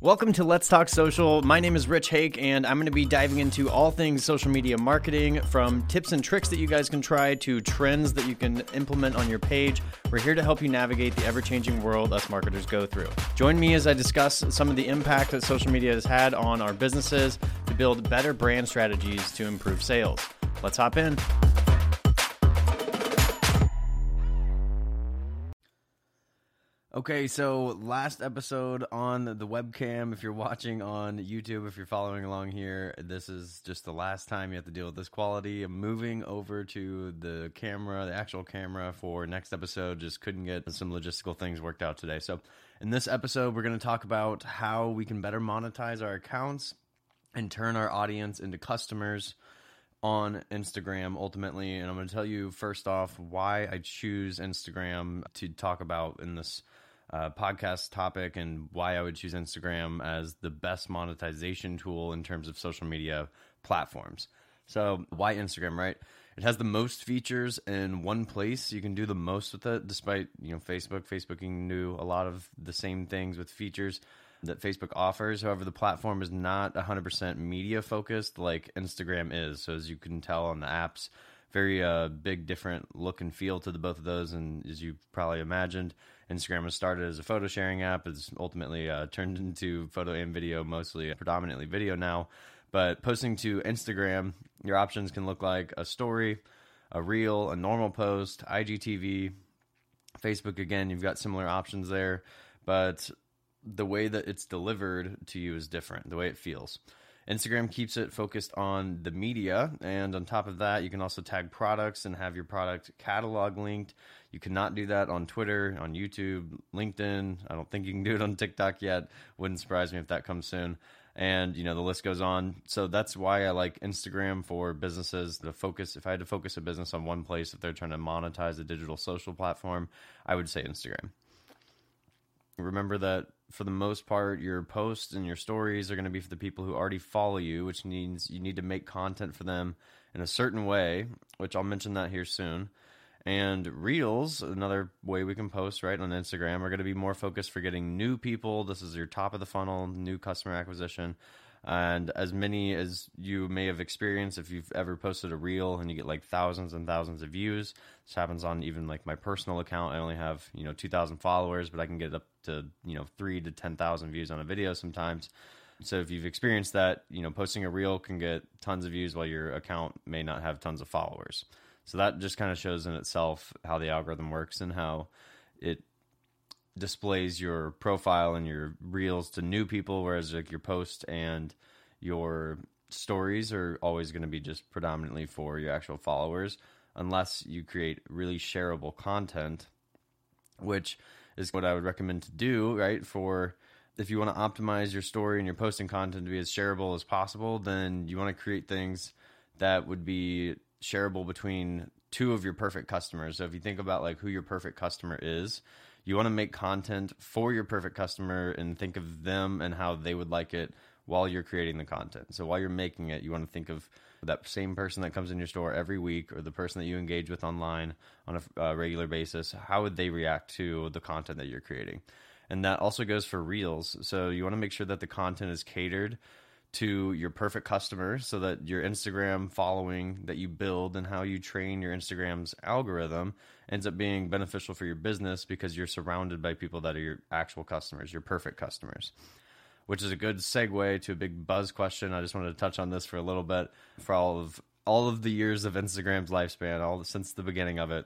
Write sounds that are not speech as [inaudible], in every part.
Welcome to Let's Talk Social. My name is Rich Hake, and I'm going to be diving into all things social media marketing from tips and tricks that you guys can try to trends that you can implement on your page. We're here to help you navigate the ever changing world us marketers go through. Join me as I discuss some of the impact that social media has had on our businesses to build better brand strategies to improve sales. Let's hop in. Okay, so last episode on the webcam. If you're watching on YouTube, if you're following along here, this is just the last time you have to deal with this quality. I'm moving over to the camera, the actual camera for next episode. Just couldn't get some logistical things worked out today. So, in this episode, we're going to talk about how we can better monetize our accounts and turn our audience into customers on Instagram ultimately. And I'm going to tell you first off why I choose Instagram to talk about in this uh, podcast topic and why I would choose Instagram as the best monetization tool in terms of social media platforms. So, why Instagram, right? It has the most features in one place. You can do the most with it, despite you know Facebook. Facebook can do a lot of the same things with features that Facebook offers. However, the platform is not 100% media focused like Instagram is. So, as you can tell on the apps, very uh, big different look and feel to the both of those. And as you probably imagined, Instagram was started as a photo sharing app. It's ultimately uh, turned [laughs] into photo and video, mostly predominantly video now. But posting to Instagram, your options can look like a story, a reel, a normal post, IGTV, Facebook. Again, you've got similar options there, but the way that it's delivered to you is different. The way it feels. Instagram keeps it focused on the media, and on top of that, you can also tag products and have your product catalog linked. You cannot do that on Twitter, on YouTube, LinkedIn. I don't think you can do it on TikTok yet. Wouldn't surprise me if that comes soon. And you know the list goes on. So that's why I like Instagram for businesses to focus. If I had to focus a business on one place, if they're trying to monetize a digital social platform, I would say Instagram. Remember that for the most part, your posts and your stories are going to be for the people who already follow you, which means you need to make content for them in a certain way, which I'll mention that here soon. And Reels, another way we can post right on Instagram, are going to be more focused for getting new people. This is your top of the funnel, new customer acquisition and as many as you may have experienced if you've ever posted a reel and you get like thousands and thousands of views this happens on even like my personal account. I only have you know 2000 followers but i can get up to you know 3 to 10,000 views on a video sometimes. So if you've experienced that you know posting a reel can get tons of views while your account may not have tons of followers. So that just kind of shows in itself how the algorithm works and how it displays your profile and your reels to new people, whereas like your post and your stories are always going to be just predominantly for your actual followers, unless you create really shareable content, which is what I would recommend to do, right? For if you want to optimize your story and your posting content to be as shareable as possible, then you want to create things that would be shareable between two of your perfect customers. So if you think about like who your perfect customer is, you want to make content for your perfect customer and think of them and how they would like it while you're creating the content. So while you're making it, you want to think of that same person that comes in your store every week or the person that you engage with online on a uh, regular basis. How would they react to the content that you're creating? And that also goes for reels. So you want to make sure that the content is catered to your perfect customer so that your Instagram following that you build and how you train your Instagram's algorithm ends up being beneficial for your business because you're surrounded by people that are your actual customers, your perfect customers. Which is a good segue to a big buzz question. I just wanted to touch on this for a little bit. For all of all of the years of Instagram's lifespan, all since the beginning of it,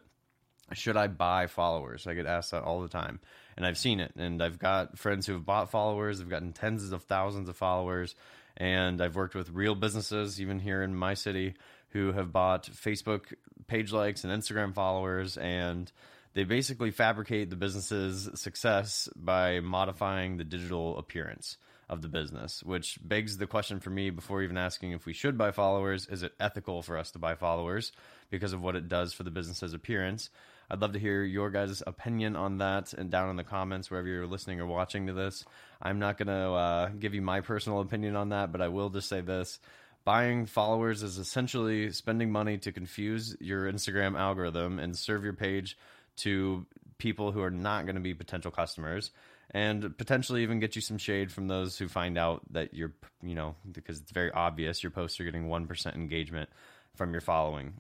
should I buy followers? I get asked that all the time, and I've seen it. And I've got friends who have bought followers. I've gotten tens of thousands of followers, and I've worked with real businesses, even here in my city, who have bought Facebook page likes and Instagram followers, and they basically fabricate the business's success by modifying the digital appearance of the business, which begs the question for me before even asking if we should buy followers is it ethical for us to buy followers because of what it does for the business's appearance? I'd love to hear your guys' opinion on that and down in the comments wherever you're listening or watching to this. I'm not going to uh, give you my personal opinion on that, but I will just say this. Buying followers is essentially spending money to confuse your Instagram algorithm and serve your page to people who are not going to be potential customers and potentially even get you some shade from those who find out that you're, you know, because it's very obvious your posts are getting 1% engagement from your following.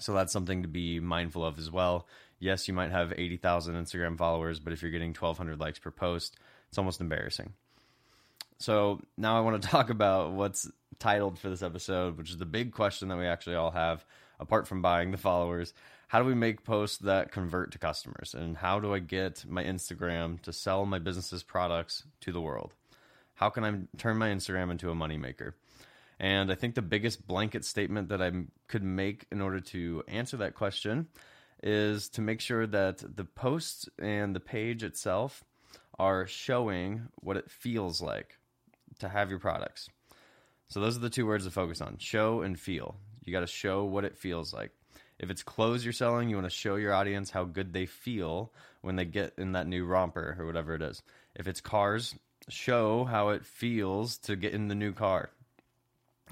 So that's something to be mindful of as well. Yes, you might have 80,000 Instagram followers, but if you're getting 1,200 likes per post, it's almost embarrassing. So now I want to [laughs] talk about what's titled for this episode, which is the big question that we actually all have, apart from buying the followers. How do we make posts that convert to customers? And how do I get my Instagram to sell my business's products to the world? How can I turn my Instagram into a moneymaker? And I think the biggest blanket statement that I could make in order to answer that question is to make sure that the post and the page itself are showing what it feels like to have your products. So those are the two words to focus on show and feel. You got to show what it feels like. If it's clothes you're selling, you want to show your audience how good they feel when they get in that new romper or whatever it is. If it's cars, show how it feels to get in the new car.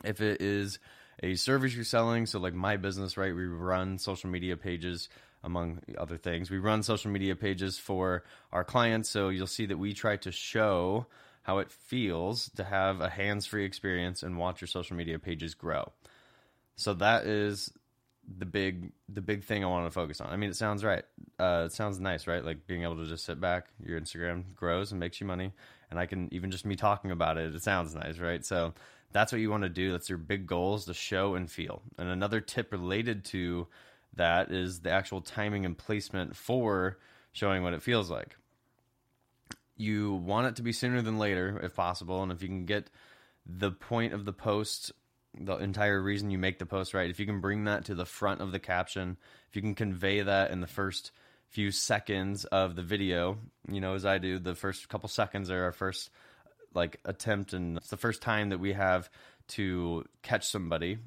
If it is a service you're selling, so like my business, right? We run social media pages among other things. We run social media pages for our clients, so you'll see that we try to show how it feels to have a hands-free experience and watch your social media pages grow. So that is the big the big thing I want to focus on. I mean, it sounds right. Uh, it sounds nice, right? Like being able to just sit back, your Instagram grows and makes you money, and I can even just me talking about it. It sounds nice, right? So that's what you want to do. That's your big goals to show and feel. And another tip related to that is the actual timing and placement for showing what it feels like. You want it to be sooner than later if possible, and if you can get the point of the post the entire reason you make the post right if you can bring that to the front of the caption if you can convey that in the first few seconds of the video you know as i do the first couple seconds are our first like attempt and it's the first time that we have to catch somebody.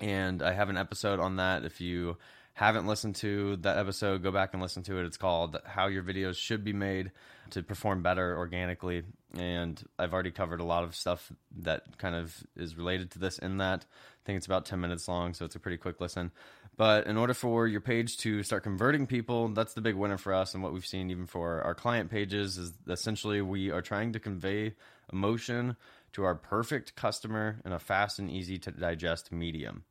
And i have an episode on that if you haven't listened to that episode go back and listen to it it's called how your videos should be made to perform better organically and i've already covered a lot of stuff that kind of is related to this in that i think it's about 10 minutes long so it's a pretty quick listen but in order for your page to start converting people, that's the big winner for us. And what we've seen even for our client pages is essentially we are trying to convey emotion to our perfect customer in a fast and easy to digest medium.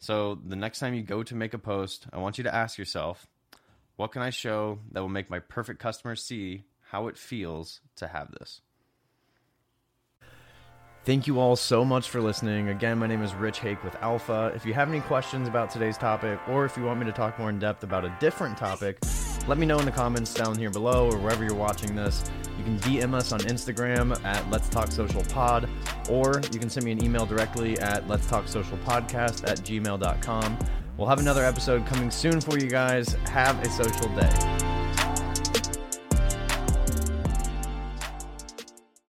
So the next time you go to make a post, I want you to ask yourself, what can I show that will make my perfect customer see how it feels to have this? Thank you all so much for listening. Again, my name is Rich Hake with Alpha. If you have any questions about today's topic, or if you want me to talk more in depth about a different topic, let me know in the comments down here below or wherever you're watching this. You can DM us on Instagram at Let's Talk Social Pod, or you can send me an email directly at Let's Talk Social Podcast at gmail.com. We'll have another episode coming soon for you guys. Have a social day.